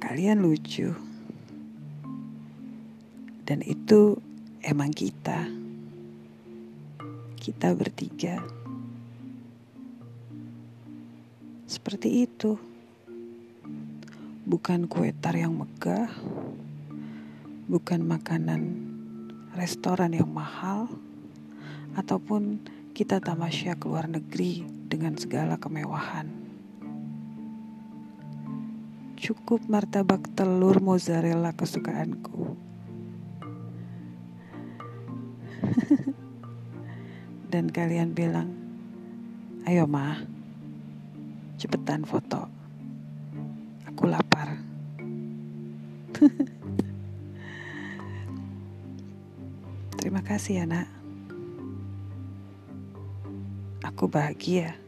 Kalian lucu. Dan itu emang kita. Kita bertiga. Seperti itu. Bukan kue tar yang megah. Bukan makanan restoran yang mahal. Ataupun kita tamasya ke luar negeri dengan segala kemewahan. Cukup martabak telur mozzarella kesukaanku. Dan kalian bilang, ayo mah, cepetan foto. Aku lapar. Terima kasih ya. Aku bahagia.